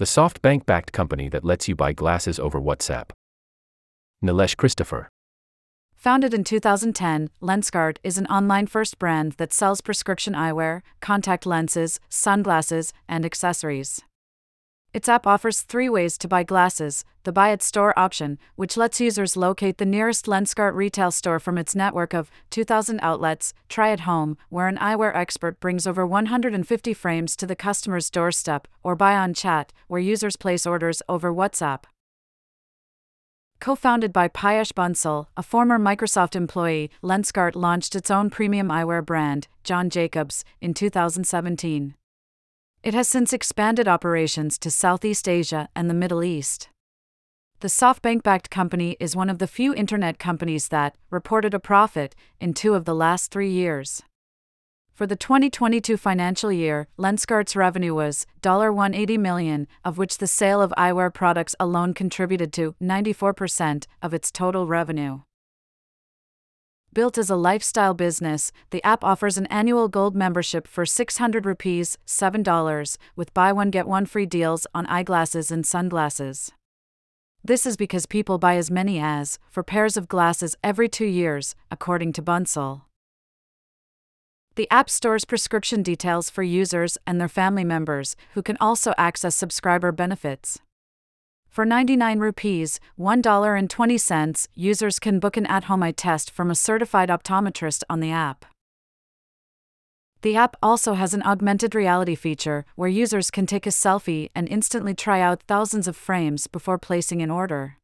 the SoftBank backed company that lets you buy glasses over WhatsApp. Nilesh Christopher. Founded in 2010, Lenskart is an online first brand that sells prescription eyewear, contact lenses, sunglasses, and accessories. Its app offers three ways to buy glasses the Buy at Store option, which lets users locate the nearest Lenskart retail store from its network of 2,000 outlets, Try at Home, where an eyewear expert brings over 150 frames to the customer's doorstep, or Buy on Chat, where users place orders over WhatsApp. Co founded by Piyush Bansal, a former Microsoft employee, Lenskart launched its own premium eyewear brand, John Jacobs, in 2017. It has since expanded operations to Southeast Asia and the Middle East. The SoftBank backed company is one of the few internet companies that reported a profit in two of the last three years. For the 2022 financial year, Lenskart's revenue was 180 million, of which the sale of eyewear products alone contributed to 94% of its total revenue. Built as a lifestyle business, the app offers an annual gold membership for 600 rupees, $7, with buy one get one free deals on eyeglasses and sunglasses. This is because people buy as many as four pairs of glasses every two years, according to Bansal. The app stores prescription details for users and their family members, who can also access subscriber benefits. For 99 rupees, $1.20, users can book an at home eye test from a certified optometrist on the app. The app also has an augmented reality feature where users can take a selfie and instantly try out thousands of frames before placing an order.